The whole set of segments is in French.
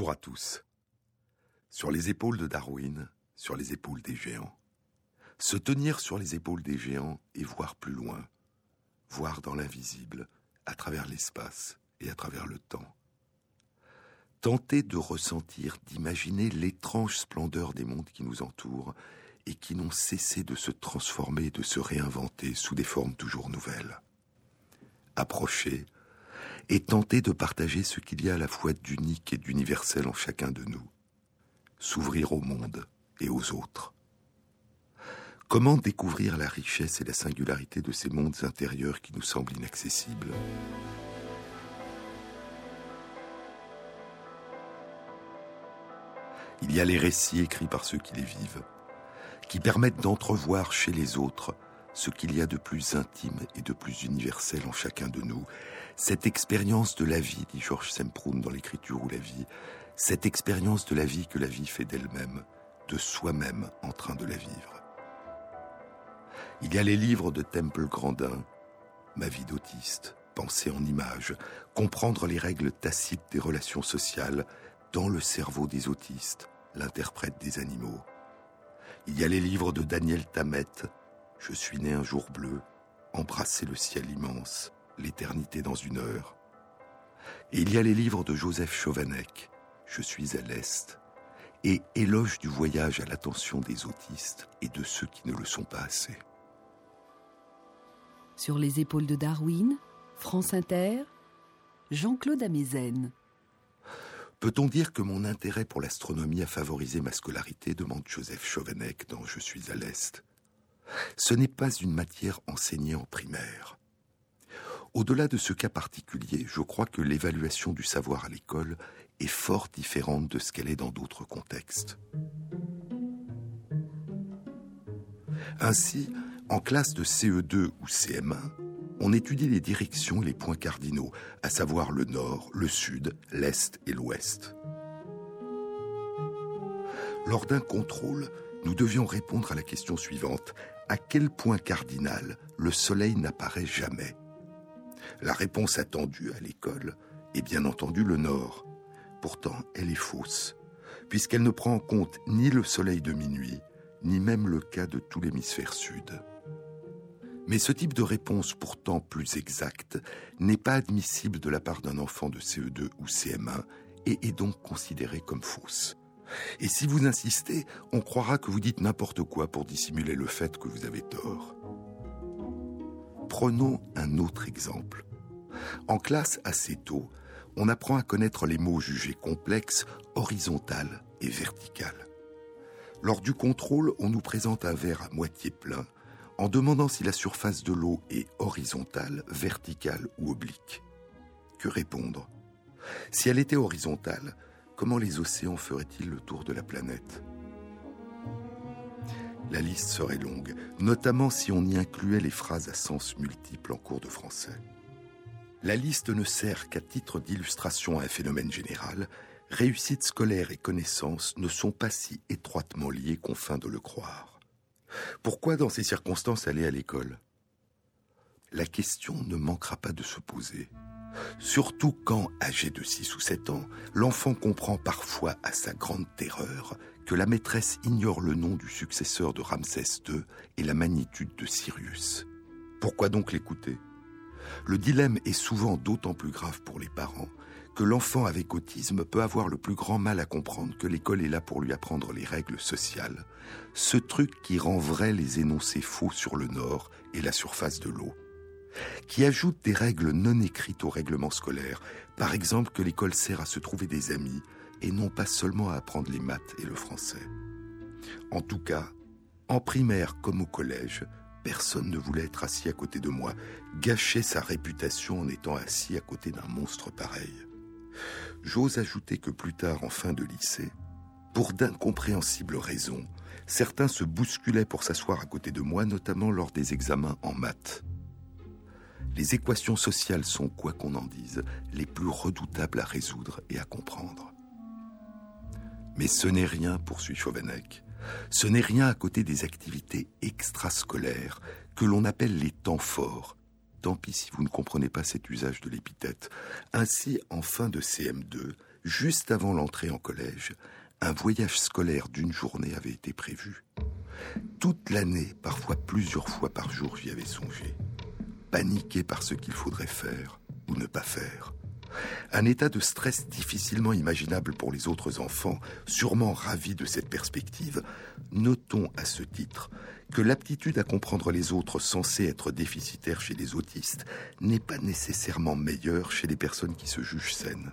Bonjour à tous. Sur les épaules de Darwin, sur les épaules des géants. Se tenir sur les épaules des géants et voir plus loin, voir dans l'invisible, à travers l'espace et à travers le temps. Tenter de ressentir, d'imaginer l'étrange splendeur des mondes qui nous entourent et qui n'ont cessé de se transformer, de se réinventer sous des formes toujours nouvelles. Approcher et tenter de partager ce qu'il y a à la fois d'unique et d'universel en chacun de nous. S'ouvrir au monde et aux autres. Comment découvrir la richesse et la singularité de ces mondes intérieurs qui nous semblent inaccessibles? Il y a les récits écrits par ceux qui les vivent, qui permettent d'entrevoir chez les autres ce qu'il y a de plus intime et de plus universel en chacun de nous. Cette expérience de la vie, dit Georges Semproun dans l'écriture ou la vie, cette expérience de la vie que la vie fait d'elle-même, de soi-même en train de la vivre. Il y a les livres de Temple Grandin, Ma vie d'autiste, penser en images, comprendre les règles tacites des relations sociales dans le cerveau des autistes, l'interprète des animaux. Il y a les livres de Daniel Tammet, Je suis né un jour bleu, Embrasser le ciel immense, l'éternité dans une heure. Et il y a les livres de Joseph Chauvanec, Je suis à l'Est, et Éloge du voyage à l'attention des autistes et de ceux qui ne le sont pas assez. Sur les épaules de Darwin, France Inter, Jean-Claude Amezen. Peut-on dire que mon intérêt pour l'astronomie a favorisé ma scolarité demande Joseph Chauvenec dans Je suis à l'Est. Ce n'est pas une matière enseignée en primaire. Au-delà de ce cas particulier, je crois que l'évaluation du savoir à l'école est fort différente de ce qu'elle est dans d'autres contextes. Ainsi, en classe de CE2 ou CM1, on étudie les directions et les points cardinaux, à savoir le nord, le sud, l'est et l'ouest. Lors d'un contrôle, nous devions répondre à la question suivante. À quel point cardinal le soleil n'apparaît jamais? La réponse attendue à l'école est bien entendu le nord. Pourtant, elle est fausse, puisqu'elle ne prend en compte ni le soleil de minuit, ni même le cas de tout l'hémisphère sud. Mais ce type de réponse pourtant plus exacte n'est pas admissible de la part d'un enfant de CE2 ou CM1 et est donc considéré comme fausse. Et si vous insistez, on croira que vous dites n'importe quoi pour dissimuler le fait que vous avez tort. Prenons un autre exemple. En classe assez tôt, on apprend à connaître les mots jugés complexes, horizontal et vertical. Lors du contrôle, on nous présente un verre à moitié plein en demandant si la surface de l'eau est horizontale, verticale ou oblique. Que répondre? Si elle était horizontale, comment les océans feraient-ils le tour de la planète? La liste serait longue, notamment si on y incluait les phrases à sens multiples en cours de français. La liste ne sert qu'à titre d'illustration à un phénomène général. Réussite scolaire et connaissances ne sont pas si étroitement liées qu'on feint de le croire. Pourquoi dans ces circonstances aller à l'école? La question ne manquera pas de se poser. Surtout quand, âgé de 6 ou 7 ans, l'enfant comprend parfois à sa grande terreur que la maîtresse ignore le nom du successeur de Ramsès II et la magnitude de Sirius. Pourquoi donc l'écouter? Le dilemme est souvent d'autant plus grave pour les parents que l'enfant avec autisme peut avoir le plus grand mal à comprendre que l'école est là pour lui apprendre les règles sociales, ce truc qui rend vrai les énoncés faux sur le nord et la surface de l'eau, qui ajoute des règles non écrites au règlement scolaire, par exemple que l'école sert à se trouver des amis et non pas seulement à apprendre les maths et le français. En tout cas, en primaire comme au collège, personne ne voulait être assis à côté de moi, gâcher sa réputation en étant assis à côté d'un monstre pareil. J'ose ajouter que plus tard, en fin de lycée, pour d'incompréhensibles raisons, certains se bousculaient pour s'asseoir à côté de moi, notamment lors des examens en maths. Les équations sociales sont, quoi qu'on en dise, les plus redoutables à résoudre et à comprendre. Mais ce n'est rien, poursuit Chauvenec. Ce n'est rien à côté des activités extrascolaires que l'on appelle les temps forts tant pis si vous ne comprenez pas cet usage de l'épithète. Ainsi, en fin de CM2, juste avant l'entrée en collège, un voyage scolaire d'une journée avait été prévu. Toute l'année, parfois plusieurs fois par jour, j'y avais songé. Paniqué par ce qu'il faudrait faire ou ne pas faire. Un état de stress difficilement imaginable pour les autres enfants, sûrement ravis de cette perspective. Notons à ce titre que l'aptitude à comprendre les autres censée être déficitaire chez les autistes n'est pas nécessairement meilleure chez les personnes qui se jugent saines.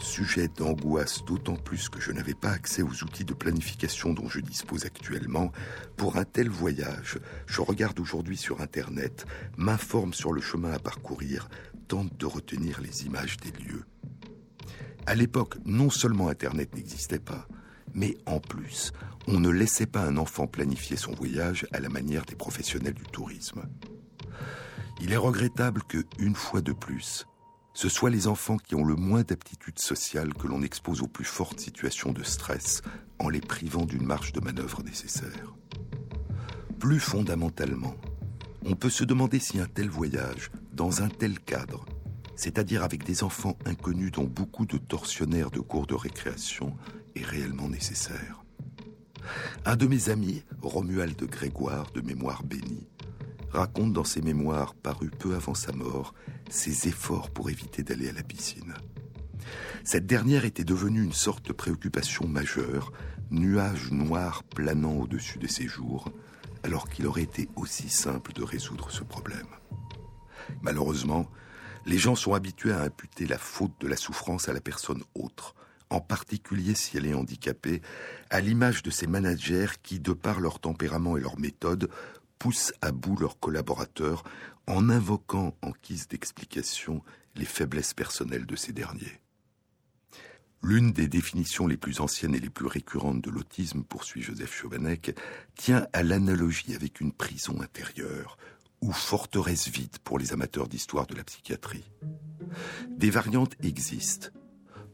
Sujet d'angoisse d'autant plus que je n'avais pas accès aux outils de planification dont je dispose actuellement. Pour un tel voyage, je regarde aujourd'hui sur Internet, m'informe sur le chemin à parcourir, tente de retenir les images des lieux. À l'époque, non seulement Internet n'existait pas, mais en plus, on ne laissait pas un enfant planifier son voyage à la manière des professionnels du tourisme. Il est regrettable que, une fois de plus, ce soit les enfants qui ont le moins d'aptitude sociale que l'on expose aux plus fortes situations de stress en les privant d'une marge de manœuvre nécessaire. Plus fondamentalement, on peut se demander si un tel voyage, dans un tel cadre, c'est-à-dire avec des enfants inconnus dont beaucoup de tortionnaires de cours de récréation, est réellement nécessaire. Un de mes amis, Romuald Grégoire, de mémoire bénie, raconte dans ses mémoires parus peu avant sa mort ses efforts pour éviter d'aller à la piscine. Cette dernière était devenue une sorte de préoccupation majeure, nuage noir planant au-dessus de ses jours, alors qu'il aurait été aussi simple de résoudre ce problème. Malheureusement, les gens sont habitués à imputer la faute de la souffrance à la personne autre, en particulier si elle est handicapée, à l'image de ces managers qui, de par leur tempérament et leur méthode, poussent à bout leurs collaborateurs en invoquant en guise d'explication les faiblesses personnelles de ces derniers. L'une des définitions les plus anciennes et les plus récurrentes de l'autisme, poursuit Joseph Chauvanec, tient à l'analogie avec une prison intérieure, ou forteresse vide pour les amateurs d'histoire de la psychiatrie. Des variantes existent,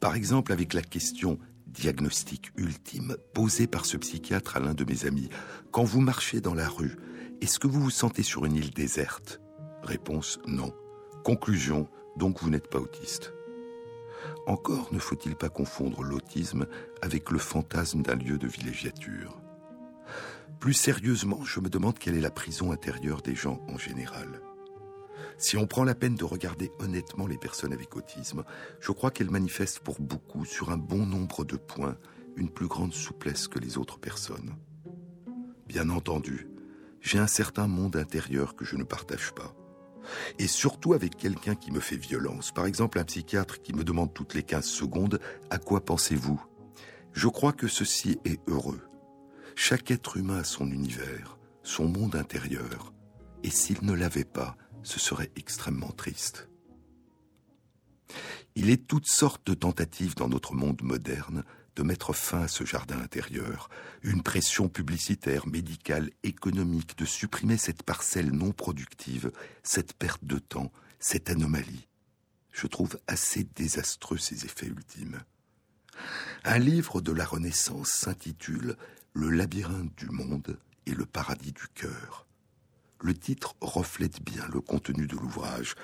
par exemple avec la question diagnostic ultime posée par ce psychiatre à l'un de mes amis. Quand vous marchez dans la rue, est-ce que vous vous sentez sur une île déserte? Réponse non. Conclusion, donc vous n'êtes pas autiste. Encore ne faut-il pas confondre l'autisme avec le fantasme d'un lieu de villégiature. Plus sérieusement, je me demande quelle est la prison intérieure des gens en général. Si on prend la peine de regarder honnêtement les personnes avec autisme, je crois qu'elles manifestent pour beaucoup, sur un bon nombre de points, une plus grande souplesse que les autres personnes. Bien entendu, j'ai un certain monde intérieur que je ne partage pas. Et surtout avec quelqu'un qui me fait violence, par exemple un psychiatre qui me demande toutes les 15 secondes À quoi pensez-vous? Je crois que ceci est heureux. Chaque être humain a son univers, son monde intérieur, et s'il ne l'avait pas, ce serait extrêmement triste. Il est toutes sortes de tentatives dans notre monde moderne de mettre fin à ce jardin intérieur, une pression publicitaire, médicale, économique, de supprimer cette parcelle non productive, cette perte de temps, cette anomalie. Je trouve assez désastreux ces effets ultimes. Un livre de la Renaissance s'intitule Le labyrinthe du monde et le paradis du cœur. Le titre reflète bien le contenu de l'ouvrage.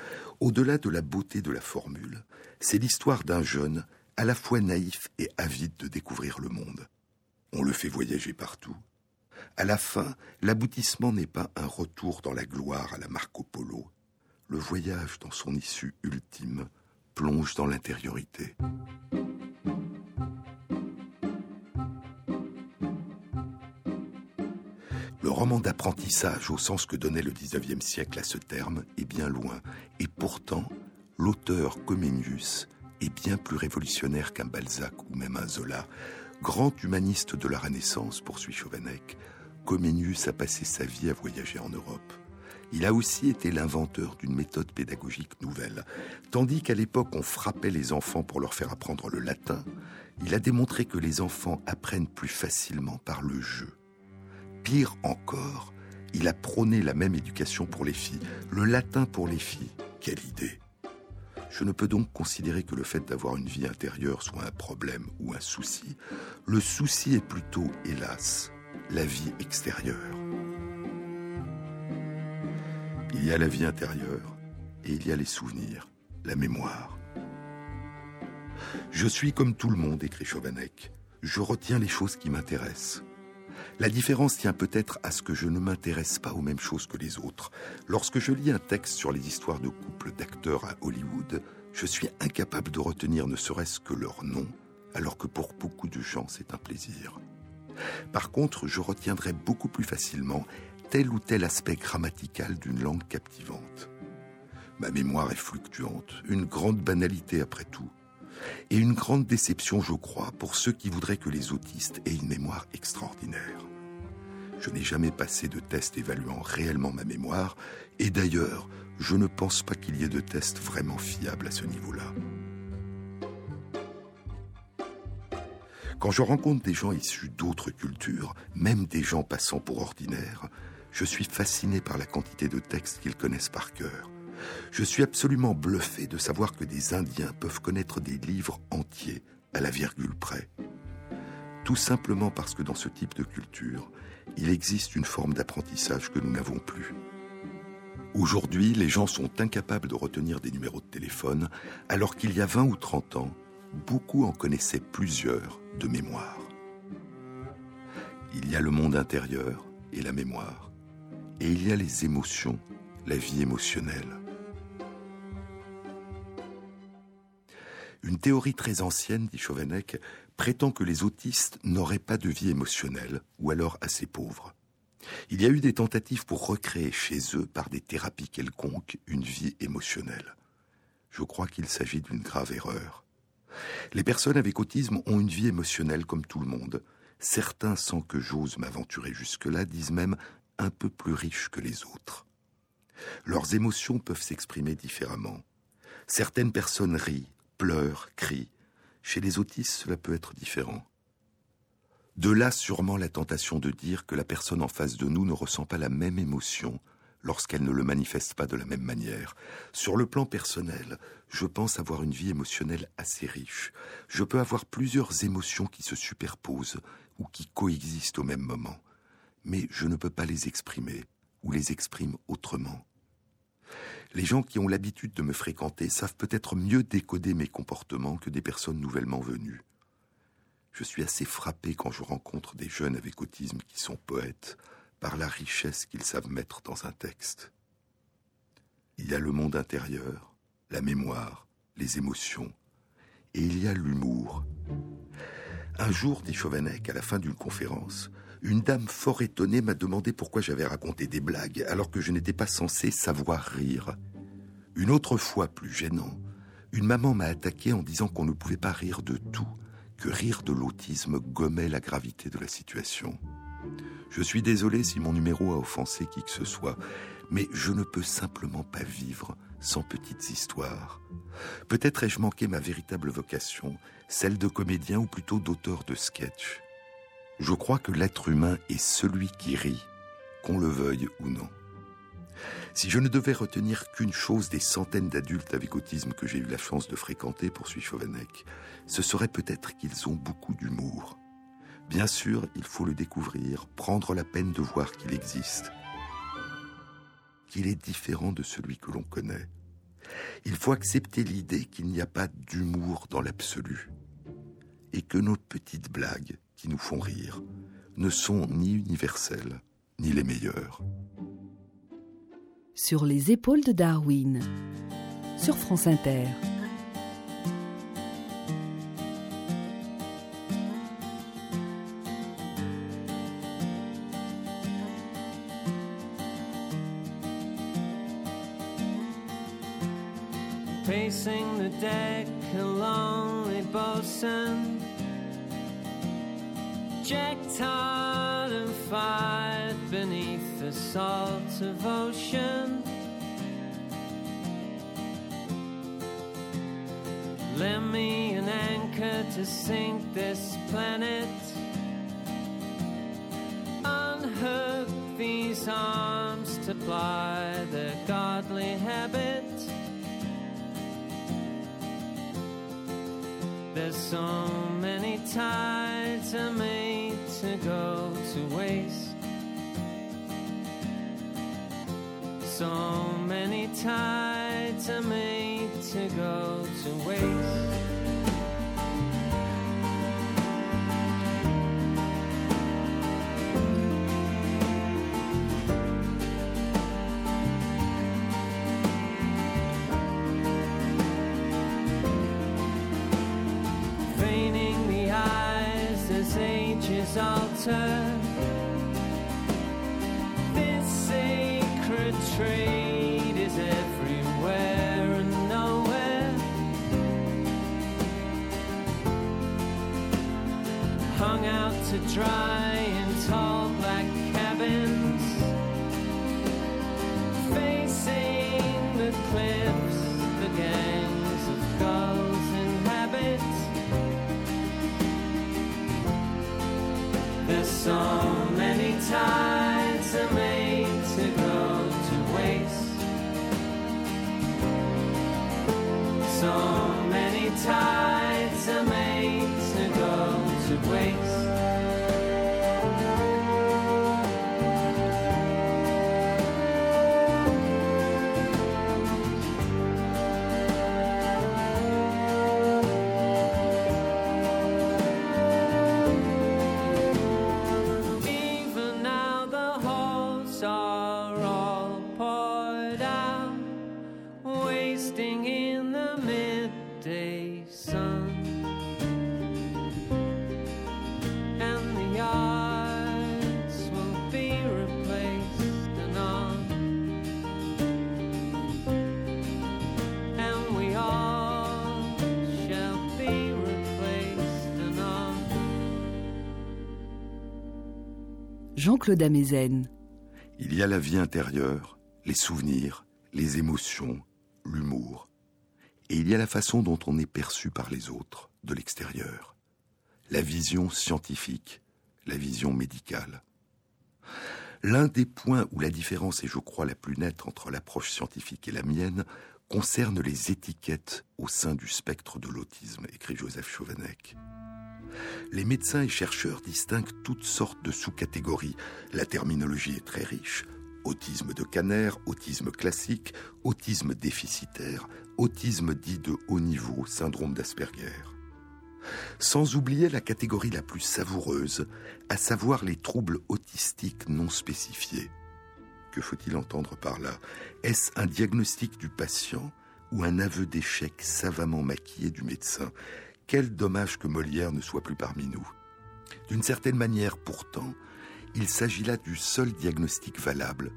Au-delà de la beauté de la formule, c'est l'histoire d'un jeune à la fois naïf et avide de découvrir le monde. On le fait voyager partout. À la fin, l'aboutissement n'est pas un retour dans la gloire à la Marco Polo. Le voyage dans son issue ultime plonge dans l'intériorité. Le roman d'apprentissage au sens que donnait le XIXe siècle à ce terme est bien loin, et pourtant, l'auteur Comenius est bien plus révolutionnaire qu'un Balzac ou même un Zola. Grand humaniste de la Renaissance, poursuit Chauvanec, Comenius a passé sa vie à voyager en Europe. Il a aussi été l'inventeur d'une méthode pédagogique nouvelle. Tandis qu'à l'époque on frappait les enfants pour leur faire apprendre le latin, il a démontré que les enfants apprennent plus facilement par le jeu. Pire encore, il a prôné la même éducation pour les filles, le latin pour les filles. Quelle idée je ne peux donc considérer que le fait d'avoir une vie intérieure soit un problème ou un souci. Le souci est plutôt, hélas, la vie extérieure. Il y a la vie intérieure et il y a les souvenirs, la mémoire. Je suis comme tout le monde, écrit Chauvanec. Je retiens les choses qui m'intéressent. La différence tient peut-être à ce que je ne m'intéresse pas aux mêmes choses que les autres. Lorsque je lis un texte sur les histoires de couples d'acteurs à Hollywood, je suis incapable de retenir ne serait-ce que leur nom, alors que pour beaucoup de gens c'est un plaisir. Par contre, je retiendrai beaucoup plus facilement tel ou tel aspect grammatical d'une langue captivante. Ma mémoire est fluctuante, une grande banalité après tout, et une grande déception, je crois, pour ceux qui voudraient que les autistes aient une mémoire extraordinaire. Je n'ai jamais passé de test évaluant réellement ma mémoire, et d'ailleurs, je ne pense pas qu'il y ait de tests vraiment fiables à ce niveau-là. Quand je rencontre des gens issus d'autres cultures, même des gens passant pour ordinaires, je suis fasciné par la quantité de textes qu'ils connaissent par cœur. Je suis absolument bluffé de savoir que des Indiens peuvent connaître des livres entiers à la virgule près. Tout simplement parce que dans ce type de culture, il existe une forme d'apprentissage que nous n'avons plus. Aujourd'hui, les gens sont incapables de retenir des numéros de téléphone, alors qu'il y a 20 ou 30 ans, beaucoup en connaissaient plusieurs de mémoire. Il y a le monde intérieur et la mémoire, et il y a les émotions, la vie émotionnelle. Une théorie très ancienne, dit Chauvenec, prétend que les autistes n'auraient pas de vie émotionnelle, ou alors assez pauvre. Il y a eu des tentatives pour recréer chez eux, par des thérapies quelconques, une vie émotionnelle. Je crois qu'il s'agit d'une grave erreur. Les personnes avec autisme ont une vie émotionnelle comme tout le monde. Certains, sans que j'ose m'aventurer jusque-là, disent même un peu plus riches que les autres. Leurs émotions peuvent s'exprimer différemment. Certaines personnes rient, pleurent, crient. Chez les autistes, cela peut être différent. De là sûrement la tentation de dire que la personne en face de nous ne ressent pas la même émotion lorsqu'elle ne le manifeste pas de la même manière. Sur le plan personnel, je pense avoir une vie émotionnelle assez riche. Je peux avoir plusieurs émotions qui se superposent ou qui coexistent au même moment, mais je ne peux pas les exprimer ou les exprime autrement. Les gens qui ont l'habitude de me fréquenter savent peut-être mieux décoder mes comportements que des personnes nouvellement venues. Je suis assez frappé quand je rencontre des jeunes avec autisme qui sont poètes par la richesse qu'ils savent mettre dans un texte. Il y a le monde intérieur, la mémoire, les émotions, et il y a l'humour. Un jour, dit Chauvenec, à la fin d'une conférence, une dame fort étonnée m'a demandé pourquoi j'avais raconté des blagues alors que je n'étais pas censé savoir rire. Une autre fois, plus gênant, une maman m'a attaqué en disant qu'on ne pouvait pas rire de tout, que rire de l'autisme gommait la gravité de la situation. Je suis désolé si mon numéro a offensé qui que ce soit, mais je ne peux simplement pas vivre sans petites histoires. Peut-être ai-je manqué ma véritable vocation, celle de comédien ou plutôt d'auteur de sketch. Je crois que l'être humain est celui qui rit, qu'on le veuille ou non. Si je ne devais retenir qu'une chose des centaines d'adultes avec autisme que j'ai eu la chance de fréquenter, poursuit Chauvenec, ce serait peut-être qu'ils ont beaucoup d'humour. Bien sûr, il faut le découvrir, prendre la peine de voir qu'il existe, qu'il est différent de celui que l'on connaît. Il faut accepter l'idée qu'il n'y a pas d'humour dans l'absolu, et que nos petites blagues, qui nous font rire ne sont ni universels ni les meilleurs. Sur les épaules de Darwin, sur France Inter. Pacing the deck, a lonely bosun projectile and fight beneath the salt of ocean. Lend me an anchor to sink this planet. Unhook these arms to ply their godly habit. There's so many tides are to go to waste. So many tides are made to go to waste. Alter. This sacred trade is everywhere and nowhere. Hung out to dry Il y a la vie intérieure, les souvenirs, les émotions, l'humour. Et il y a la façon dont on est perçu par les autres, de l'extérieur. La vision scientifique, la vision médicale. L'un des points où la différence est, je crois, la plus nette entre l'approche scientifique et la mienne concerne les étiquettes au sein du spectre de l'autisme, écrit Joseph Chauvenec. Les médecins et chercheurs distinguent toutes sortes de sous-catégories. La terminologie est très riche. Autisme de Kanner, autisme classique, autisme déficitaire, autisme dit de haut niveau, syndrome d'Asperger. Sans oublier la catégorie la plus savoureuse, à savoir les troubles autistiques non spécifiés. Que faut-il entendre par là? Est-ce un diagnostic du patient ou un aveu d'échec savamment maquillé du médecin? Quel dommage que Molière ne soit plus parmi nous. D'une certaine manière, pourtant, il s'agit là du seul diagnostic valable,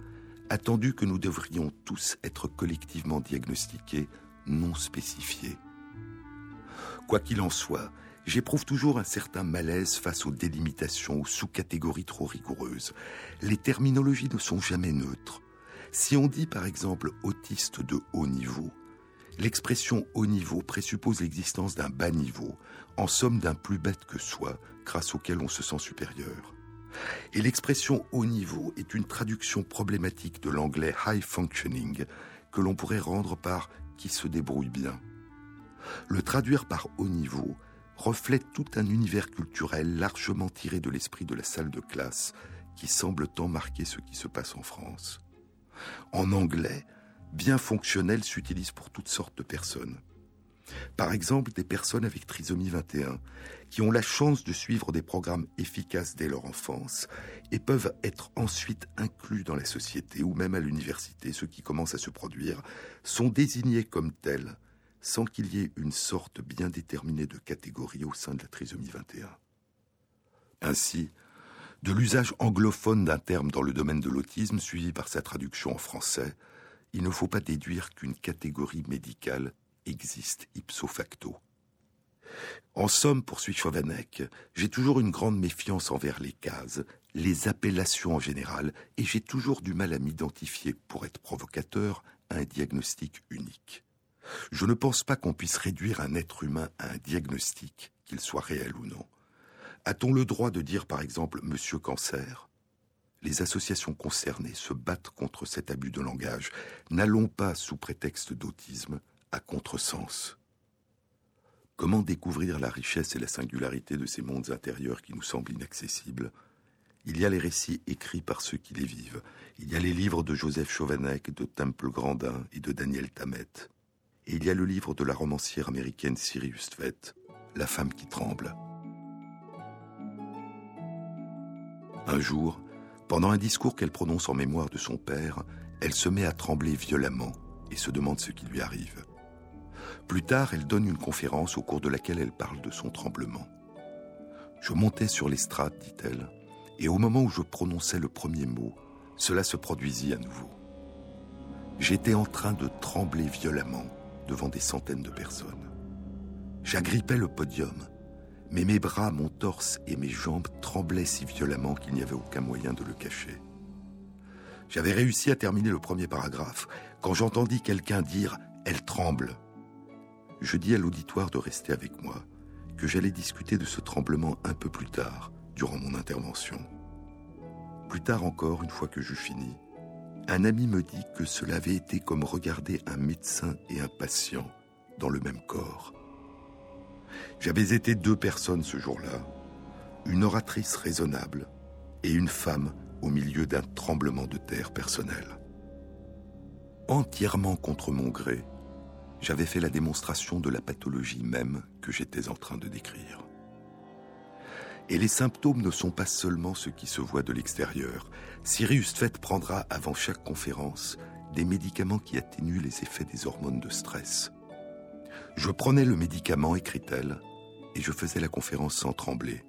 attendu que nous devrions tous être collectivement diagnostiqués, non spécifiés. Quoi qu'il en soit, j'éprouve toujours un certain malaise face aux délimitations, aux sous-catégories trop rigoureuses. Les terminologies ne sont jamais neutres. Si on dit par exemple autiste de haut niveau, l'expression haut niveau présuppose l'existence d'un bas niveau, en somme d'un plus bête que soi, grâce auquel on se sent supérieur. Et l'expression haut niveau est une traduction problématique de l'anglais high functioning, que l'on pourrait rendre par qui se débrouille bien. Le traduire par haut niveau reflète tout un univers culturel largement tiré de l'esprit de la salle de classe qui semble tant marquer ce qui se passe en France. En anglais, bien fonctionnel s'utilise pour toutes sortes de personnes. Par exemple, des personnes avec trisomie 21 qui ont la chance de suivre des programmes efficaces dès leur enfance et peuvent être ensuite inclus dans la société ou même à l'université, ceux qui commencent à se produire, sont désignés comme tels sans qu'il y ait une sorte bien déterminée de catégorie au sein de la trisomie 21. Ainsi, de l'usage anglophone d'un terme dans le domaine de l'autisme suivi par sa traduction en français, il ne faut pas déduire qu'une catégorie médicale existe ipso facto. En somme, poursuit Chauvanec, j'ai toujours une grande méfiance envers les cases, les appellations en général, et j'ai toujours du mal à m'identifier, pour être provocateur, à un diagnostic unique. Je ne pense pas qu'on puisse réduire un être humain à un diagnostic, qu'il soit réel ou non. A-t-on le droit de dire par exemple Monsieur Cancer? Les associations concernées se battent contre cet abus de langage. N'allons pas, sous prétexte d'autisme, à contresens. Comment découvrir la richesse et la singularité de ces mondes intérieurs qui nous semblent inaccessibles? Il y a les récits écrits par ceux qui les vivent. Il y a les livres de Joseph Chauvanec, de Temple Grandin et de Daniel Tammet. Et il y a le livre de la romancière américaine Sirius Tvet, La femme qui tremble. Un jour, pendant un discours qu'elle prononce en mémoire de son père, elle se met à trembler violemment et se demande ce qui lui arrive. Plus tard, elle donne une conférence au cours de laquelle elle parle de son tremblement. Je montais sur l'estrade, dit-elle, et au moment où je prononçais le premier mot, cela se produisit à nouveau. J'étais en train de trembler violemment devant des centaines de personnes. J'agrippais le podium, mais mes bras, mon torse et mes jambes tremblaient si violemment qu'il n'y avait aucun moyen de le cacher. J'avais réussi à terminer le premier paragraphe quand j'entendis quelqu'un dire ⁇ Elle tremble !⁇ Je dis à l'auditoire de rester avec moi, que j'allais discuter de ce tremblement un peu plus tard, durant mon intervention. Plus tard encore, une fois que j'eus fini, un ami me dit que cela avait été comme regarder un médecin et un patient dans le même corps. J'avais été deux personnes ce jour-là, une oratrice raisonnable et une femme au milieu d'un tremblement de terre personnel. Entièrement contre mon gré, j'avais fait la démonstration de la pathologie même que j'étais en train de décrire. Et les symptômes ne sont pas seulement ceux qui se voient de l'extérieur. Sirius Fett prendra avant chaque conférence des médicaments qui atténuent les effets des hormones de stress. Je prenais le médicament, écrit-elle, et je faisais la conférence sans trembler.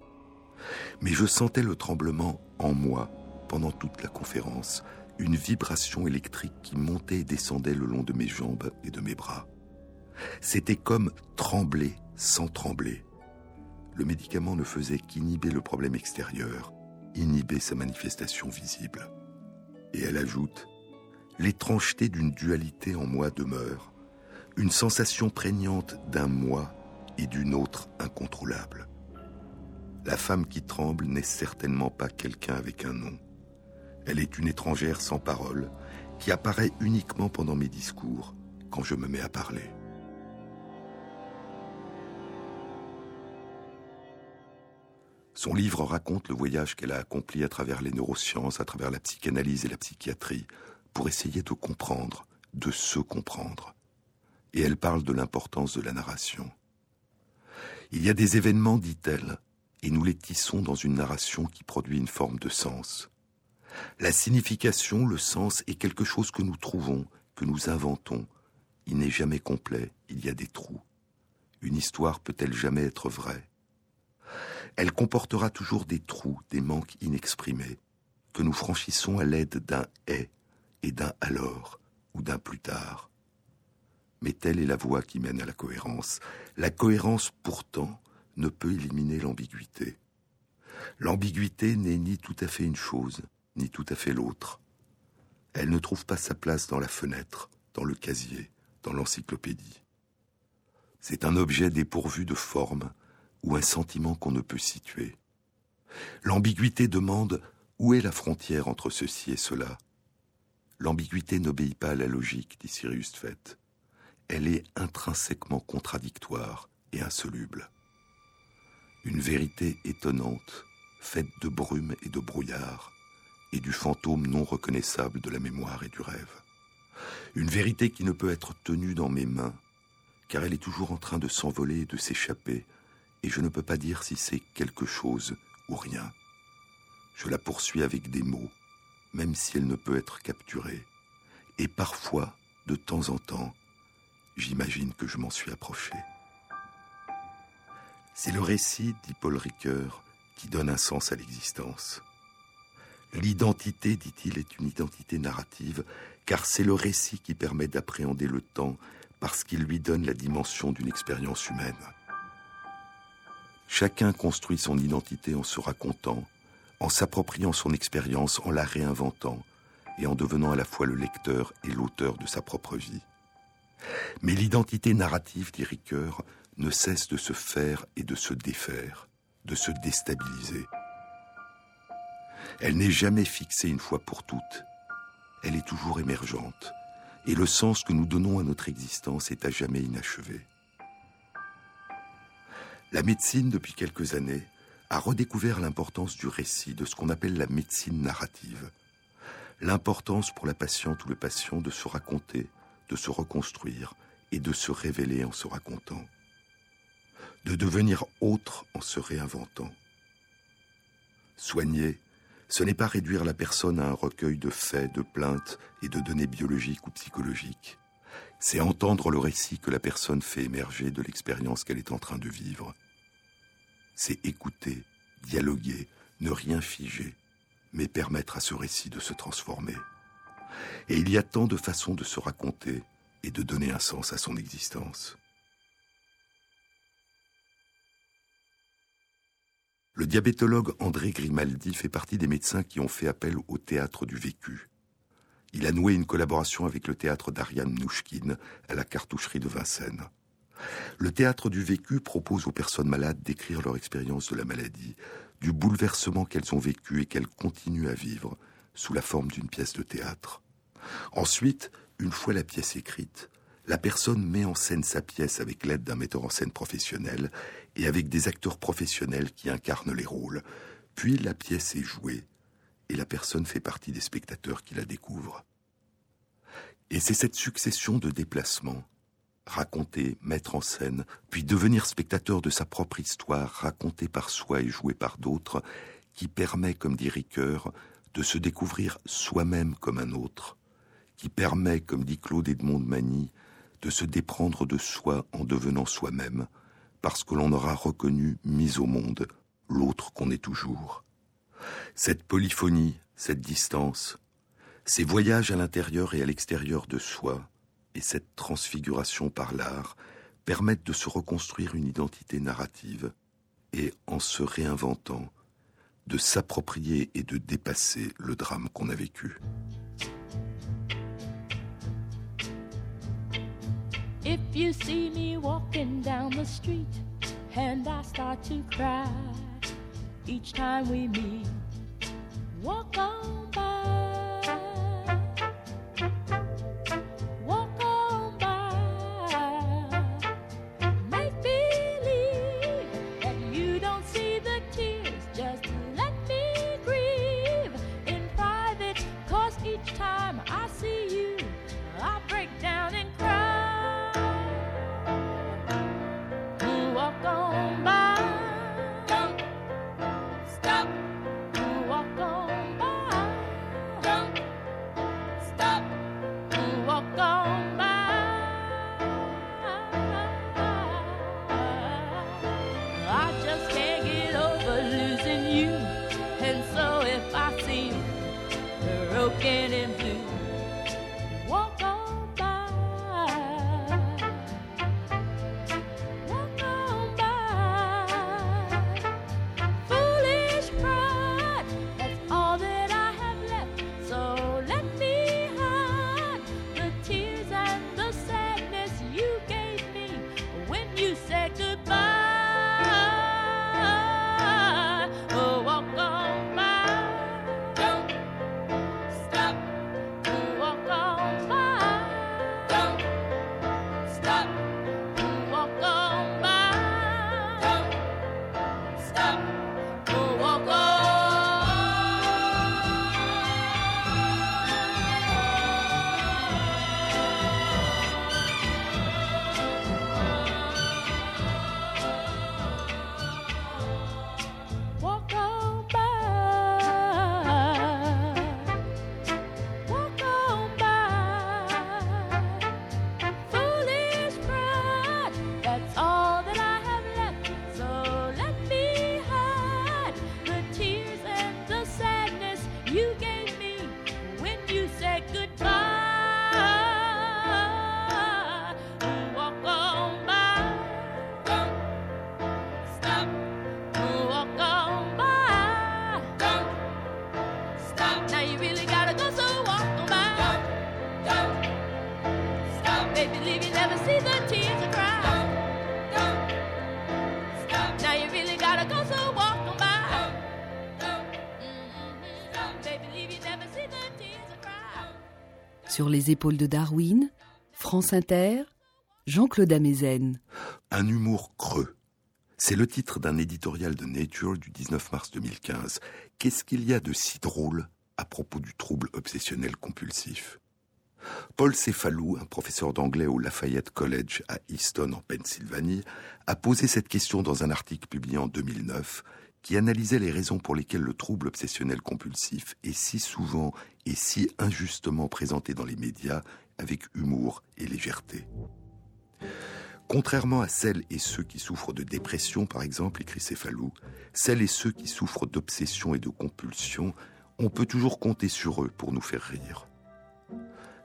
Mais je sentais le tremblement en moi pendant toute la conférence, une vibration électrique qui montait et descendait le long de mes jambes et de mes bras. C'était comme trembler sans trembler. Le médicament ne faisait qu'inhiber le problème extérieur, inhiber sa manifestation visible. Et elle ajoute, l'étrangeté d'une dualité en moi demeure, une sensation prégnante d'un moi et d'une autre incontrôlable. La femme qui tremble n'est certainement pas quelqu'un avec un nom. Elle est une étrangère sans parole qui apparaît uniquement pendant mes discours quand je me mets à parler. Son livre raconte le voyage qu'elle a accompli à travers les neurosciences, à travers la psychanalyse et la psychiatrie, pour essayer de comprendre, de se comprendre. Et elle parle de l'importance de la narration. Il y a des événements, dit-elle, et nous les tissons dans une narration qui produit une forme de sens. La signification, le sens est quelque chose que nous trouvons, que nous inventons. Il n'est jamais complet, il y a des trous. Une histoire peut-elle jamais être vraie? Elle comportera toujours des trous, des manques inexprimés, que nous franchissons à l'aide d'un est et d'un alors ou d'un plus tard. Mais telle est la voie qui mène à la cohérence. La cohérence, pourtant, ne peut éliminer l'ambiguïté. L'ambiguïté n'est ni tout à fait une chose, ni tout à fait l'autre. Elle ne trouve pas sa place dans la fenêtre, dans le casier, dans l'encyclopédie. C'est un objet dépourvu de forme, ou un sentiment qu'on ne peut situer. L'ambiguïté demande où est la frontière entre ceci et cela. L'ambiguïté n'obéit pas à la logique, dit Sirius Tvet. Elle est intrinsèquement contradictoire et insoluble. Une vérité étonnante, faite de brume et de brouillard, et du fantôme non reconnaissable de la mémoire et du rêve. Une vérité qui ne peut être tenue dans mes mains, car elle est toujours en train de s'envoler et de s'échapper et je ne peux pas dire si c'est quelque chose ou rien. Je la poursuis avec des mots, même si elle ne peut être capturée. Et parfois, de temps en temps, j'imagine que je m'en suis approché. C'est le récit, dit Paul Ricoeur, qui donne un sens à l'existence. L'identité, dit-il, est une identité narrative, car c'est le récit qui permet d'appréhender le temps, parce qu'il lui donne la dimension d'une expérience humaine. Chacun construit son identité en se racontant, en s'appropriant son expérience, en la réinventant et en devenant à la fois le lecteur et l'auteur de sa propre vie. Mais l'identité narrative, dit Ricoeur, ne cesse de se faire et de se défaire, de se déstabiliser. Elle n'est jamais fixée une fois pour toutes. Elle est toujours émergente. Et le sens que nous donnons à notre existence est à jamais inachevé. La médecine, depuis quelques années, a redécouvert l'importance du récit, de ce qu'on appelle la médecine narrative. L'importance pour la patiente ou le patient de se raconter, de se reconstruire et de se révéler en se racontant. De devenir autre en se réinventant. Soigner, ce n'est pas réduire la personne à un recueil de faits, de plaintes et de données biologiques ou psychologiques. C'est entendre le récit que la personne fait émerger de l'expérience qu'elle est en train de vivre. C'est écouter, dialoguer, ne rien figer, mais permettre à ce récit de se transformer. Et il y a tant de façons de se raconter et de donner un sens à son existence. Le diabétologue André Grimaldi fait partie des médecins qui ont fait appel au théâtre du vécu. Il a noué une collaboration avec le théâtre d'Ariane Nouchkine à la cartoucherie de Vincennes. Le théâtre du vécu propose aux personnes malades d'écrire leur expérience de la maladie, du bouleversement qu'elles ont vécu et qu'elles continuent à vivre, sous la forme d'une pièce de théâtre. Ensuite, une fois la pièce écrite, la personne met en scène sa pièce avec l'aide d'un metteur en scène professionnel et avec des acteurs professionnels qui incarnent les rôles. Puis la pièce est jouée et la personne fait partie des spectateurs qui la découvrent. Et c'est cette succession de déplacements, raconter, mettre en scène, puis devenir spectateur de sa propre histoire, racontée par soi et jouée par d'autres, qui permet, comme dit Ricoeur, de se découvrir soi-même comme un autre, qui permet, comme dit Claude Edmond de Magny, de se déprendre de soi en devenant soi-même, parce que l'on aura reconnu, mis au monde, l'autre qu'on est toujours. Cette polyphonie, cette distance, ces voyages à l'intérieur et à l'extérieur de soi, et cette transfiguration par l'art, permettent de se reconstruire une identité narrative, et en se réinventant, de s'approprier et de dépasser le drame qu'on a vécu. If you see me walking down the street and I start to cry each time we meet, walk on by. Sur les épaules de Darwin, France Inter, Jean-Claude Amezen. un humour creux, C'est le titre d'un éditorial de Nature du 19 mars 2015. Qu'est-ce qu'il y a de si drôle à propos du trouble obsessionnel compulsif? Paul Cefalou, un professeur d'anglais au Lafayette College à Easton en Pennsylvanie, a posé cette question dans un article publié en 2009 qui analysait les raisons pour lesquelles le trouble obsessionnel compulsif est si souvent et si injustement présenté dans les médias avec humour et légèreté. Contrairement à celles et ceux qui souffrent de dépression, par exemple, écrit Céphalou, celles et ceux qui souffrent d'obsession et de compulsion, on peut toujours compter sur eux pour nous faire rire.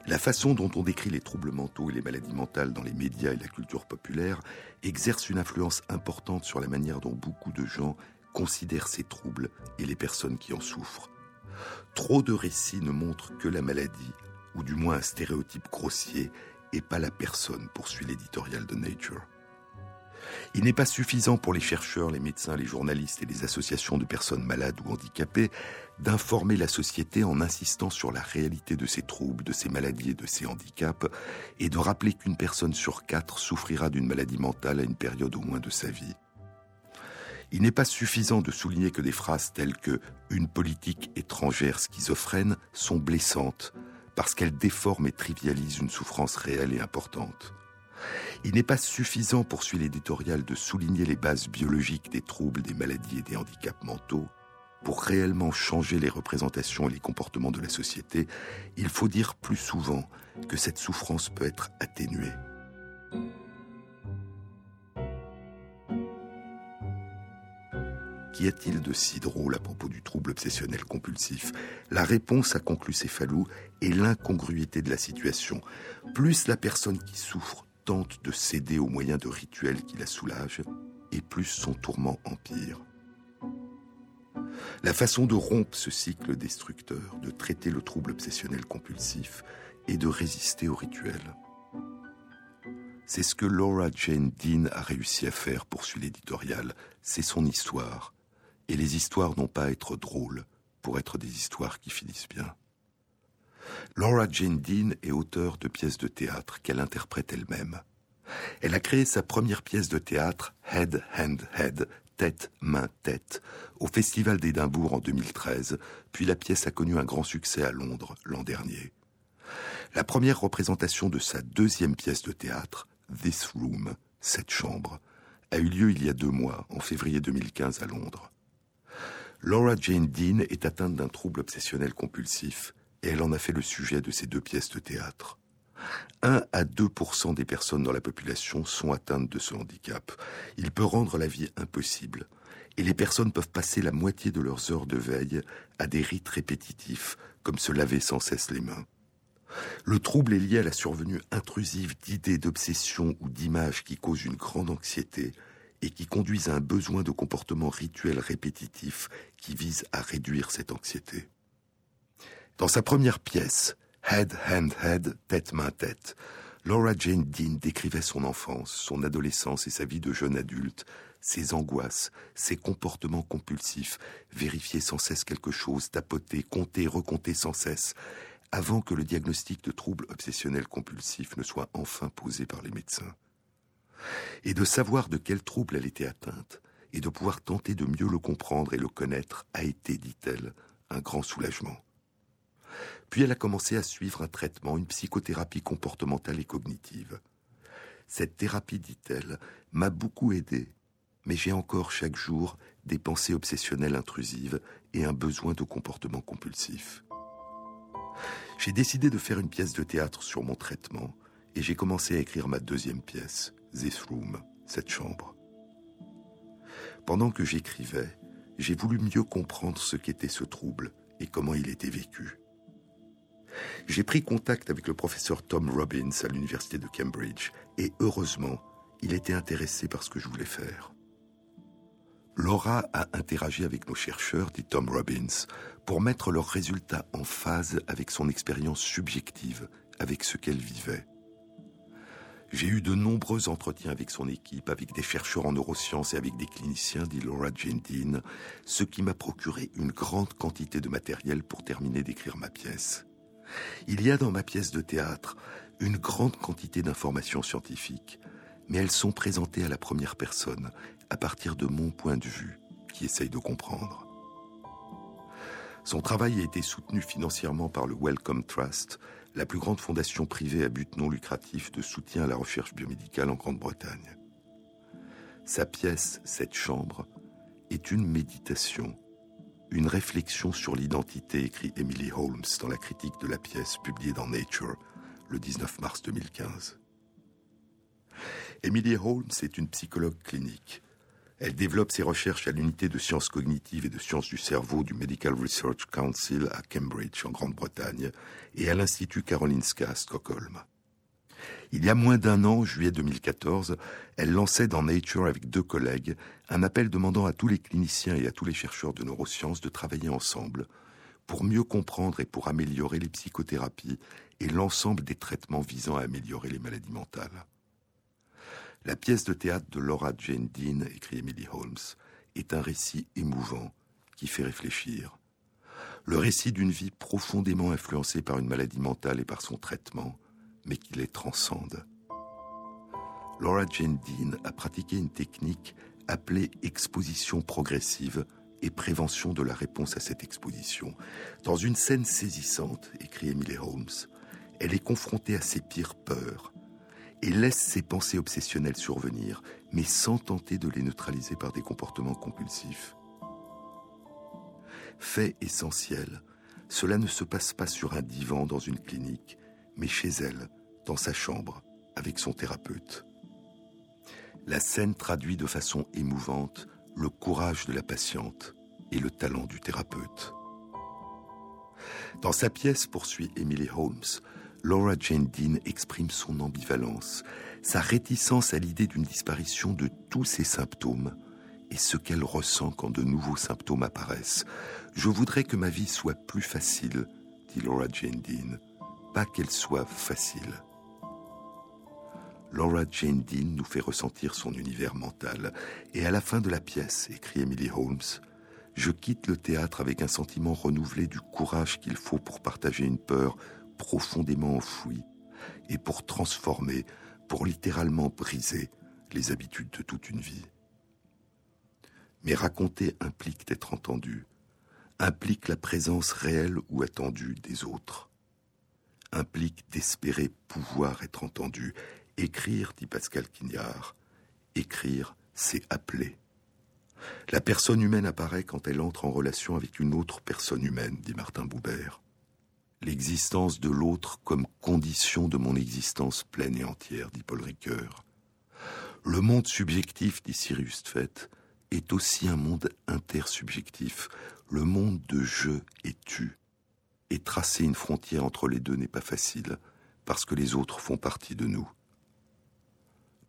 La façon dont on décrit les troubles mentaux et les maladies mentales dans les médias et la culture populaire exerce une influence importante sur la manière dont beaucoup de gens considèrent ces troubles et les personnes qui en souffrent. Trop de récits ne montrent que la maladie, ou du moins un stéréotype grossier, et pas la personne, poursuit l'éditorial de Nature. Il n'est pas suffisant pour les chercheurs, les médecins, les journalistes et les associations de personnes malades ou handicapées d'informer la société en insistant sur la réalité de ces troubles, de ces maladies et de ces handicaps, et de rappeler qu'une personne sur quatre souffrira d'une maladie mentale à une période au moins de sa vie. Il n'est pas suffisant de souligner que des phrases telles que une politique étrangère schizophrène sont blessantes parce qu'elles déforment et trivialisent une souffrance réelle et importante. Il n'est pas suffisant, poursuit l'éditorial, de souligner les bases biologiques des troubles, des maladies et des handicaps mentaux. Pour réellement changer les représentations et les comportements de la société, il faut dire plus souvent que cette souffrance peut être atténuée. Qu'y a-t-il de si drôle à propos du trouble obsessionnel compulsif? La réponse, a conclu Céphalou, est l'incongruité de la situation. Plus la personne qui souffre tente de céder aux moyens de rituels qui la soulagent, et plus son tourment empire. La façon de rompre ce cycle destructeur, de traiter le trouble obsessionnel compulsif, et de résister au rituel. C'est ce que Laura Jane Dean a réussi à faire, poursuit l'éditorial. C'est son histoire. Et les histoires n'ont pas à être drôles pour être des histoires qui finissent bien. Laura Jane Dean est auteure de pièces de théâtre qu'elle interprète elle-même. Elle a créé sa première pièce de théâtre, Head, Hand, Head, Tête, Main, Tête, au Festival d'Édimbourg en 2013, puis la pièce a connu un grand succès à Londres l'an dernier. La première représentation de sa deuxième pièce de théâtre, This Room, cette chambre, a eu lieu il y a deux mois, en février 2015 à Londres. Laura Jane Dean est atteinte d'un trouble obsessionnel compulsif et elle en a fait le sujet de ses deux pièces de théâtre. 1 à 2% des personnes dans la population sont atteintes de ce handicap. Il peut rendre la vie impossible. Et les personnes peuvent passer la moitié de leurs heures de veille à des rites répétitifs, comme se laver sans cesse les mains. Le trouble est lié à la survenue intrusive d'idées, d'obsessions ou d'images qui causent une grande anxiété et qui conduisent à un besoin de comportements rituels répétitifs qui visent à réduire cette anxiété. Dans sa première pièce, Head, Hand, Head, Tête, Main, Tête, Laura Jane Dean décrivait son enfance, son adolescence et sa vie de jeune adulte, ses angoisses, ses comportements compulsifs, vérifier sans cesse quelque chose, tapoter, compter, recompter sans cesse, avant que le diagnostic de trouble obsessionnel compulsif ne soit enfin posé par les médecins. Et de savoir de quel trouble elle était atteinte, et de pouvoir tenter de mieux le comprendre et le connaître, a été, dit-elle, un grand soulagement. Puis elle a commencé à suivre un traitement, une psychothérapie comportementale et cognitive. Cette thérapie, dit-elle, m'a beaucoup aidé, mais j'ai encore chaque jour des pensées obsessionnelles intrusives et un besoin de comportement compulsif. J'ai décidé de faire une pièce de théâtre sur mon traitement et j'ai commencé à écrire ma deuxième pièce, This Room, cette chambre. Pendant que j'écrivais, j'ai voulu mieux comprendre ce qu'était ce trouble et comment il était vécu. J'ai pris contact avec le professeur Tom Robbins à l'université de Cambridge et heureusement, il était intéressé par ce que je voulais faire. Laura a interagi avec nos chercheurs, dit Tom Robbins, pour mettre leurs résultats en phase avec son expérience subjective, avec ce qu'elle vivait. J'ai eu de nombreux entretiens avec son équipe, avec des chercheurs en neurosciences et avec des cliniciens, dit Laura Gentine, ce qui m'a procuré une grande quantité de matériel pour terminer d'écrire ma pièce. Il y a dans ma pièce de théâtre une grande quantité d'informations scientifiques, mais elles sont présentées à la première personne, à partir de mon point de vue, qui essaye de comprendre. Son travail a été soutenu financièrement par le Wellcome Trust, la plus grande fondation privée à but non lucratif de soutien à la recherche biomédicale en Grande-Bretagne. Sa pièce, cette chambre, est une méditation, une réflexion sur l'identité, écrit Emily Holmes dans la critique de la pièce publiée dans Nature le 19 mars 2015. Emily Holmes est une psychologue clinique. Elle développe ses recherches à l'unité de sciences cognitives et de sciences du cerveau du Medical Research Council à Cambridge, en Grande-Bretagne, et à l'Institut Karolinska à Stockholm. Il y a moins d'un an, juillet 2014, elle lançait dans Nature avec deux collègues un appel demandant à tous les cliniciens et à tous les chercheurs de neurosciences de travailler ensemble pour mieux comprendre et pour améliorer les psychothérapies et l'ensemble des traitements visant à améliorer les maladies mentales. La pièce de théâtre de Laura Jane Dean, écrit Emily Holmes, est un récit émouvant qui fait réfléchir. Le récit d'une vie profondément influencée par une maladie mentale et par son traitement, mais qui les transcende. Laura Jane Dean a pratiqué une technique appelée exposition progressive et prévention de la réponse à cette exposition. Dans une scène saisissante, écrit Emily Holmes, elle est confrontée à ses pires peurs et laisse ses pensées obsessionnelles survenir, mais sans tenter de les neutraliser par des comportements compulsifs. Fait essentiel, cela ne se passe pas sur un divan dans une clinique, mais chez elle, dans sa chambre, avec son thérapeute. La scène traduit de façon émouvante le courage de la patiente et le talent du thérapeute. Dans sa pièce, poursuit Emily Holmes, Laura Jane Dean exprime son ambivalence, sa réticence à l'idée d'une disparition de tous ses symptômes et ce qu'elle ressent quand de nouveaux symptômes apparaissent. Je voudrais que ma vie soit plus facile, dit Laura Jane Dean, pas qu'elle soit facile. Laura Jane Dean nous fait ressentir son univers mental. Et à la fin de la pièce, écrit Emily Holmes, je quitte le théâtre avec un sentiment renouvelé du courage qu'il faut pour partager une peur profondément enfouie et pour transformer, pour littéralement briser les habitudes de toute une vie. Mais raconter implique d'être entendu, implique la présence réelle ou attendue des autres, implique d'espérer pouvoir être entendu Écrire, dit Pascal Quignard, écrire, c'est appeler. La personne humaine apparaît quand elle entre en relation avec une autre personne humaine, dit Martin Boubert. L'existence de l'autre comme condition de mon existence pleine et entière, dit Paul Ricoeur. Le monde subjectif, dit Cyrus Tfet, est aussi un monde intersubjectif, le monde de je et tu. Et tracer une frontière entre les deux n'est pas facile, parce que les autres font partie de nous.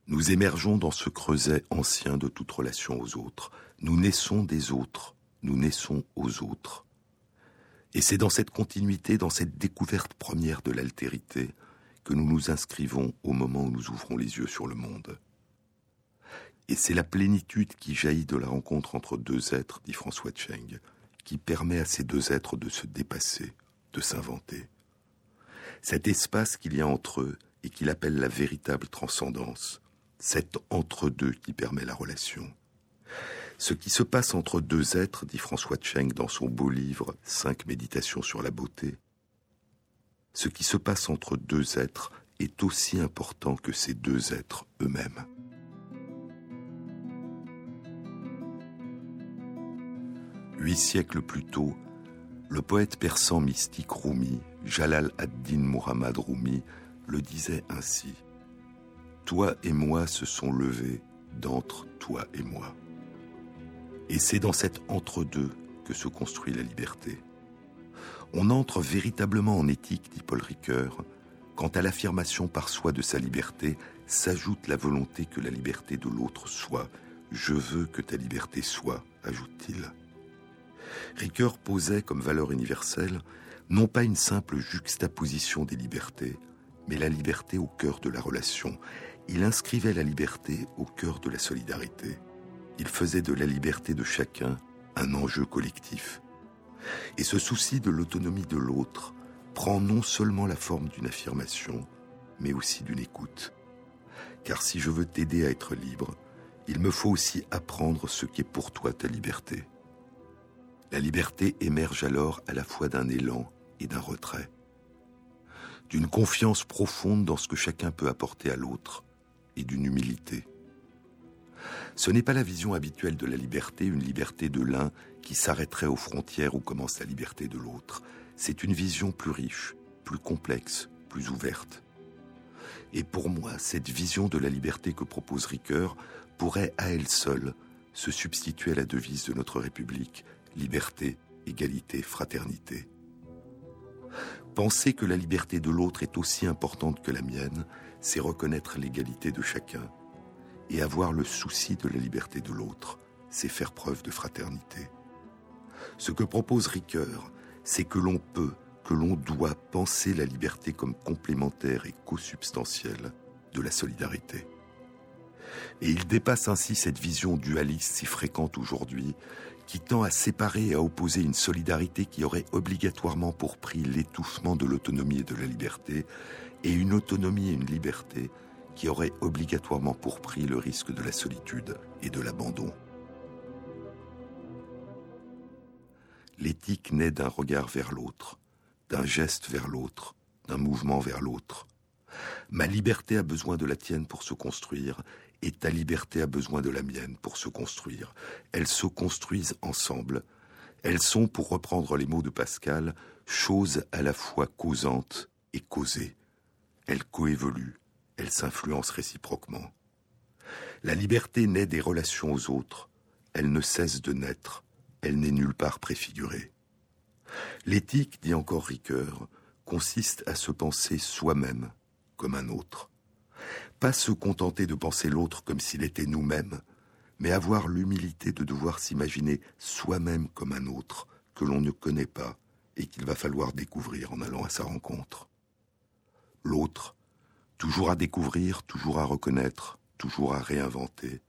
Nous émergeons dans ce creuset ancien de toute relation aux autres. Nous naissons des autres, nous naissons aux autres. Et c'est dans cette continuité, dans cette découverte première de l'altérité, que nous nous inscrivons au moment où nous ouvrons les yeux sur le monde. Et c'est la plénitude qui jaillit de la rencontre entre deux êtres, dit François Cheng, qui permet à ces deux êtres de se dépasser, de s'inventer. Cet espace qu'il y a entre eux et qu'il appelle la véritable transcendance, cet entre-deux qui permet la relation. Ce qui se passe entre deux êtres, dit François Cheng dans son beau livre Cinq méditations sur la beauté, ce qui se passe entre deux êtres est aussi important que ces deux êtres eux-mêmes. Huit siècles plus tôt, le poète persan mystique Rumi, Jalal ad-Din Muhammad Rumi, le disait ainsi toi et moi se sont levés d'entre toi et moi. Et c'est dans cet entre-deux que se construit la liberté. On entre véritablement en éthique, dit Paul Ricoeur, quand à l'affirmation par soi de sa liberté s'ajoute la volonté que la liberté de l'autre soit. Je veux que ta liberté soit, ajoute-t-il. Ricoeur posait comme valeur universelle non pas une simple juxtaposition des libertés, mais la liberté au cœur de la relation, il inscrivait la liberté au cœur de la solidarité. Il faisait de la liberté de chacun un enjeu collectif. Et ce souci de l'autonomie de l'autre prend non seulement la forme d'une affirmation, mais aussi d'une écoute. Car si je veux t'aider à être libre, il me faut aussi apprendre ce qu'est pour toi ta liberté. La liberté émerge alors à la fois d'un élan et d'un retrait, d'une confiance profonde dans ce que chacun peut apporter à l'autre et d'une humilité. Ce n'est pas la vision habituelle de la liberté, une liberté de l'un qui s'arrêterait aux frontières où commence la liberté de l'autre. C'est une vision plus riche, plus complexe, plus ouverte. Et pour moi, cette vision de la liberté que propose Ricoeur pourrait à elle seule se substituer à la devise de notre République, liberté, égalité, fraternité. Penser que la liberté de l'autre est aussi importante que la mienne, c'est reconnaître l'égalité de chacun. Et avoir le souci de la liberté de l'autre, c'est faire preuve de fraternité. Ce que propose Ricoeur, c'est que l'on peut, que l'on doit penser la liberté comme complémentaire et co-substantielle de la solidarité. Et il dépasse ainsi cette vision dualiste si fréquente aujourd'hui, qui tend à séparer et à opposer une solidarité qui aurait obligatoirement pour prix l'étouffement de l'autonomie et de la liberté, et une autonomie et une liberté qui auraient obligatoirement pour prix le risque de la solitude et de l'abandon. L'éthique naît d'un regard vers l'autre, d'un geste vers l'autre, d'un mouvement vers l'autre. Ma liberté a besoin de la tienne pour se construire, et ta liberté a besoin de la mienne pour se construire. Elles se construisent ensemble. Elles sont, pour reprendre les mots de Pascal, choses à la fois causantes et causées. Elles coévoluent, elles s'influencent réciproquement. La liberté naît des relations aux autres. Elle ne cesse de naître. Elle n'est nulle part préfigurée. L'éthique, dit encore Ricoeur, consiste à se penser soi-même comme un autre. Pas se contenter de penser l'autre comme s'il était nous-mêmes, mais avoir l'humilité de devoir s'imaginer soi-même comme un autre que l'on ne connaît pas et qu'il va falloir découvrir en allant à sa rencontre. L'autre, toujours à découvrir, toujours à reconnaître, toujours à réinventer,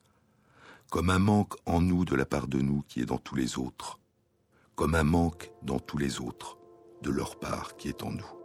comme un manque en nous de la part de nous qui est dans tous les autres, comme un manque dans tous les autres de leur part qui est en nous.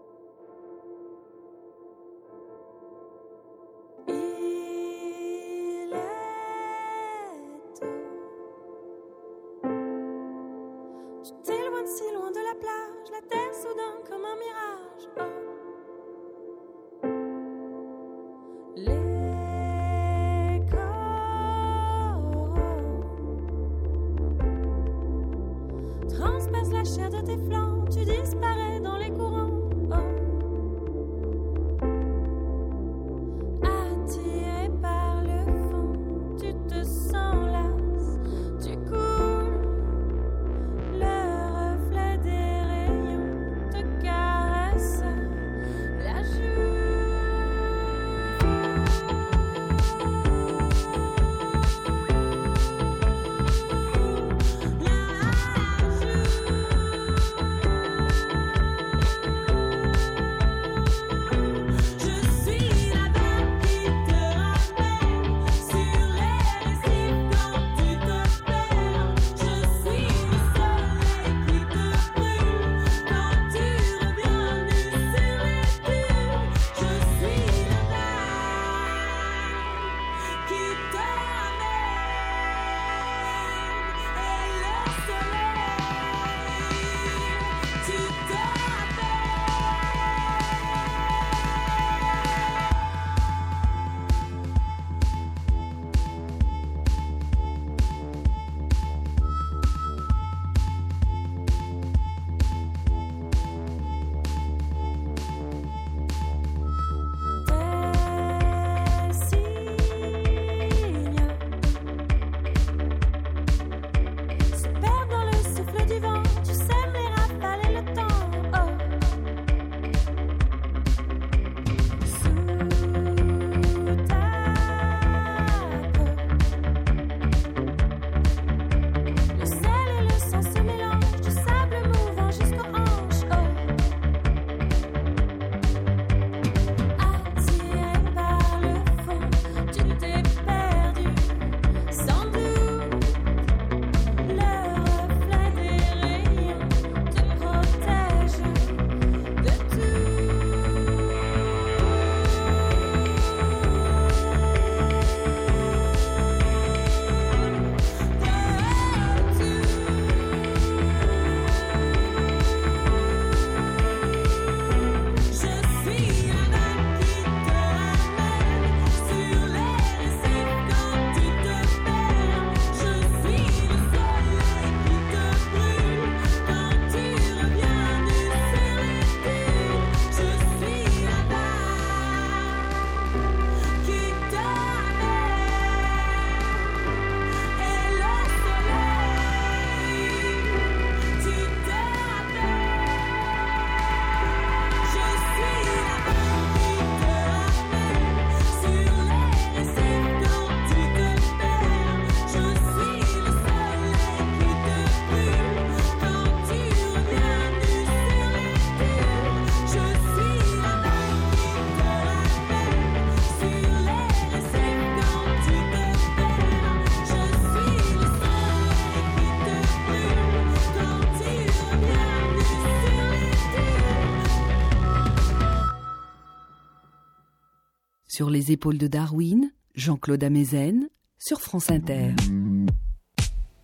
Sur les épaules de Darwin, Jean-Claude Amezen, sur France Inter.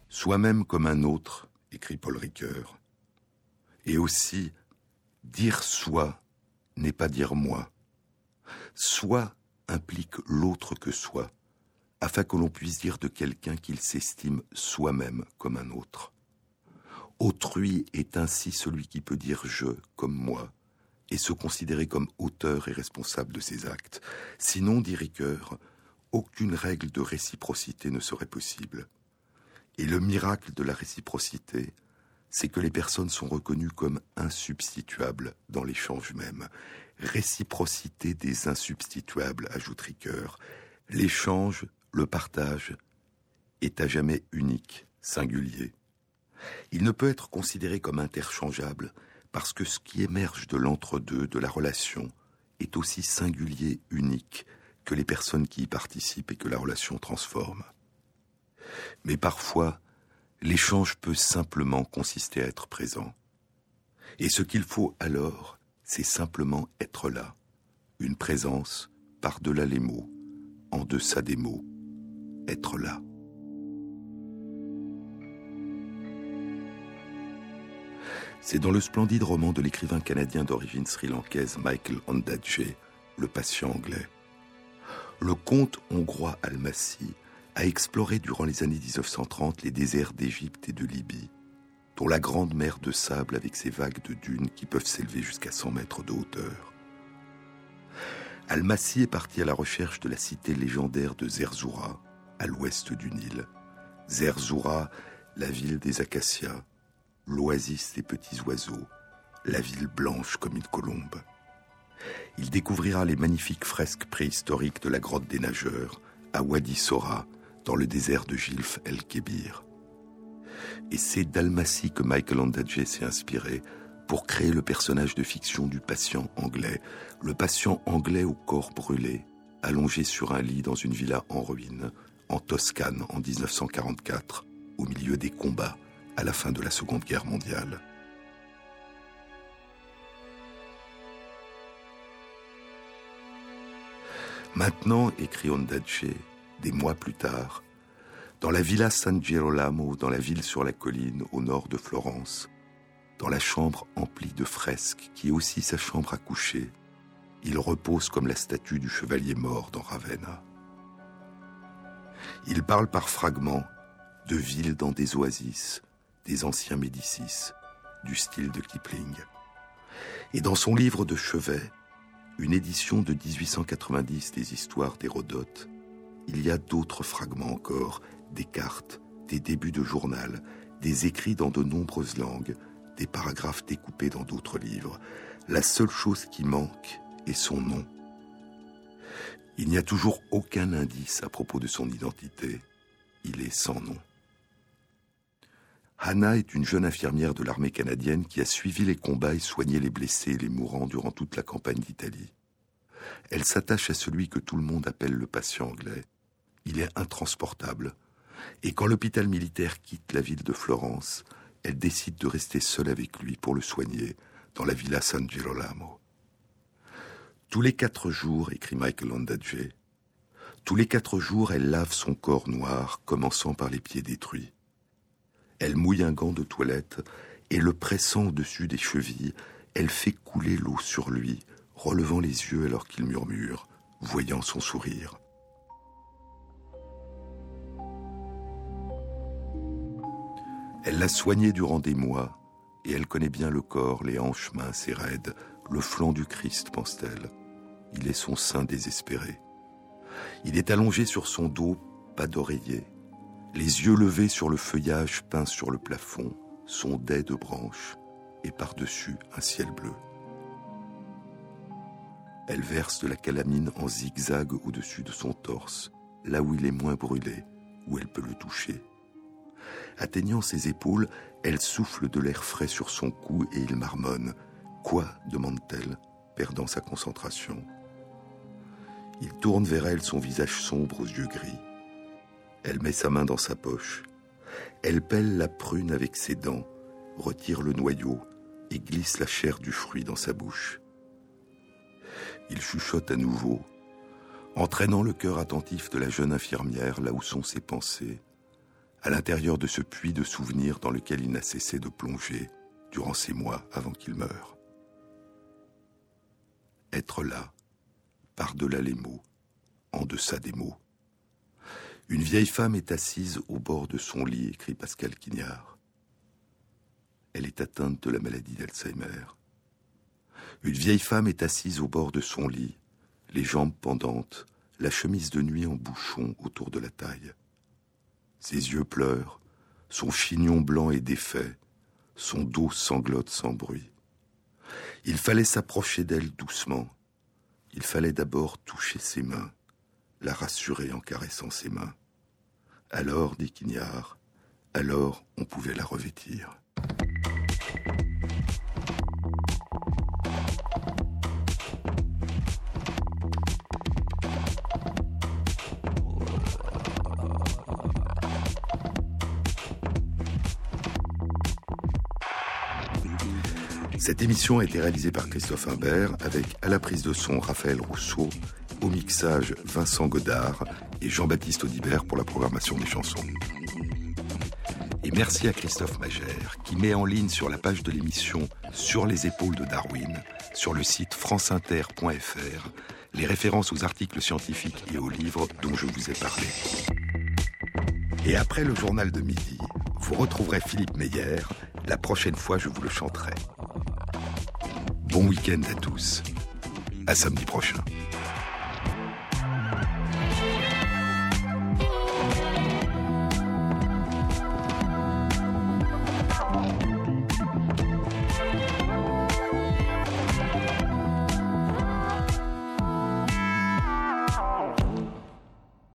Soi-même comme un autre, écrit Paul Ricoeur. Et aussi, dire soi n'est pas dire moi. Soi implique l'autre que soi, afin que l'on puisse dire de quelqu'un qu'il s'estime soi-même comme un autre. Autrui est ainsi celui qui peut dire je comme moi, et se considérer comme auteur et responsable de ses actes. Sinon, dit Ricoeur, aucune règle de réciprocité ne serait possible. Et le miracle de la réciprocité, c'est que les personnes sont reconnues comme insubstituables dans l'échange même. Réciprocité des insubstituables, ajoute Ricoeur. L'échange, le partage, est à jamais unique, singulier. Il ne peut être considéré comme interchangeable parce que ce qui émerge de l'entre-deux, de la relation, est aussi singulier, unique, que les personnes qui y participent et que la relation transforme. Mais parfois, l'échange peut simplement consister à être présent. Et ce qu'il faut alors, c'est simplement être là, une présence par-delà les mots, en deçà des mots, être là. C'est dans le splendide roman de l'écrivain canadien d'origine sri-lankaise Michael Ondaatje, Le patient anglais. Le comte hongrois Almasy a exploré durant les années 1930 les déserts d'Égypte et de Libye, dont la grande mer de sable avec ses vagues de dunes qui peuvent s'élever jusqu'à 100 mètres de hauteur. Almasy est parti à la recherche de la cité légendaire de Zerzura, à l'ouest du Nil. Zerzura, la ville des acacias, l'oasis des petits oiseaux, la ville blanche comme une colombe. Il découvrira les magnifiques fresques préhistoriques de la grotte des nageurs, à Wadi Sora, dans le désert de Gilf el-Kébir. Et c'est d'Almasy que Michael Ondaatje s'est inspiré pour créer le personnage de fiction du patient anglais, le patient anglais au corps brûlé, allongé sur un lit dans une villa en ruine, en Toscane en 1944, au milieu des combats à la fin de la Seconde Guerre mondiale. Maintenant, écrit Ondaatje, des mois plus tard, dans la villa San Girolamo, dans la ville sur la colline au nord de Florence, dans la chambre emplie de fresques qui est aussi sa chambre à coucher, il repose comme la statue du chevalier mort dans Ravenna. Il parle par fragments de villes dans des oasis, des anciens Médicis, du style de Kipling. Et dans son livre de chevet, une édition de 1890 des histoires d'Hérodote, il y a d'autres fragments encore, des cartes, des débuts de journal, des écrits dans de nombreuses langues, des paragraphes découpés dans d'autres livres. La seule chose qui manque est son nom. Il n'y a toujours aucun indice à propos de son identité. Il est sans nom. Hannah est une jeune infirmière de l'armée canadienne qui a suivi les combats et soigné les blessés et les mourants durant toute la campagne d'Italie. Elle s'attache à celui que tout le monde appelle le patient anglais. Il est intransportable. Et quand l'hôpital militaire quitte la ville de Florence, elle décide de rester seule avec lui pour le soigner dans la villa San Girolamo. Tous les quatre jours, écrit Michael Ondaatje, tous les quatre jours, elle lave son corps noir, commençant par les pieds détruits. Elle mouille un gant de toilette et le pressant au-dessus des chevilles, elle fait couler l'eau sur lui, relevant les yeux alors qu'il murmure, voyant son sourire. Elle l'a soigné durant des mois, et elle connaît bien le corps, les hanches minces et raides, le flanc du Christ, pense-t-elle. Il est son sein désespéré. Il est allongé sur son dos, pas d'oreiller, les yeux levés sur le feuillage peint sur le plafond, son dais de branches, et par-dessus un ciel bleu. Elle verse de la calamine en zigzag au-dessus de son torse, là où il est moins brûlé, où elle peut le toucher. Atteignant ses épaules, elle souffle de l'air frais sur son cou et il marmonne. Quoi demande-t-elle, perdant sa concentration? Il tourne vers elle son visage sombre aux yeux gris. Elle met sa main dans sa poche. Elle pèle la prune avec ses dents, retire le noyau et glisse la chair du fruit dans sa bouche. Il chuchote à nouveau. entraînant le cœur attentif de la jeune infirmière là où sont ses pensées, à l'intérieur de ce puits de souvenirs dans lequel il n'a cessé de plonger durant ces mois avant qu'il meure. Être là, par-delà les mots, en deçà des mots. Une vieille femme est assise au bord de son lit, écrit Pascal Quignard. Elle est atteinte de la maladie d'Alzheimer. Une vieille femme est assise au bord de son lit, les jambes pendantes, la chemise de nuit en bouchon autour de la taille. Ses yeux pleurent, son chignon blanc est défait, son dos sanglote sans bruit. Il fallait s'approcher d'elle doucement. Il fallait d'abord toucher ses mains, la rassurer en caressant ses mains. Alors, dit Quignard, alors on pouvait la revêtir. Cette émission a été réalisée par Christophe Imbert avec à la prise de son Raphaël Rousseau, au mixage Vincent Godard et Jean-Baptiste Audibert pour la programmation des chansons. Et merci à Christophe Magère qui met en ligne sur la page de l'émission Sur les épaules de Darwin, sur le site franceinter.fr, les références aux articles scientifiques et aux livres dont je vous ai parlé. Et après le journal de midi, vous retrouverez Philippe Meyer. La prochaine fois, je vous le chanterai. Bon week-end à tous. À samedi prochain.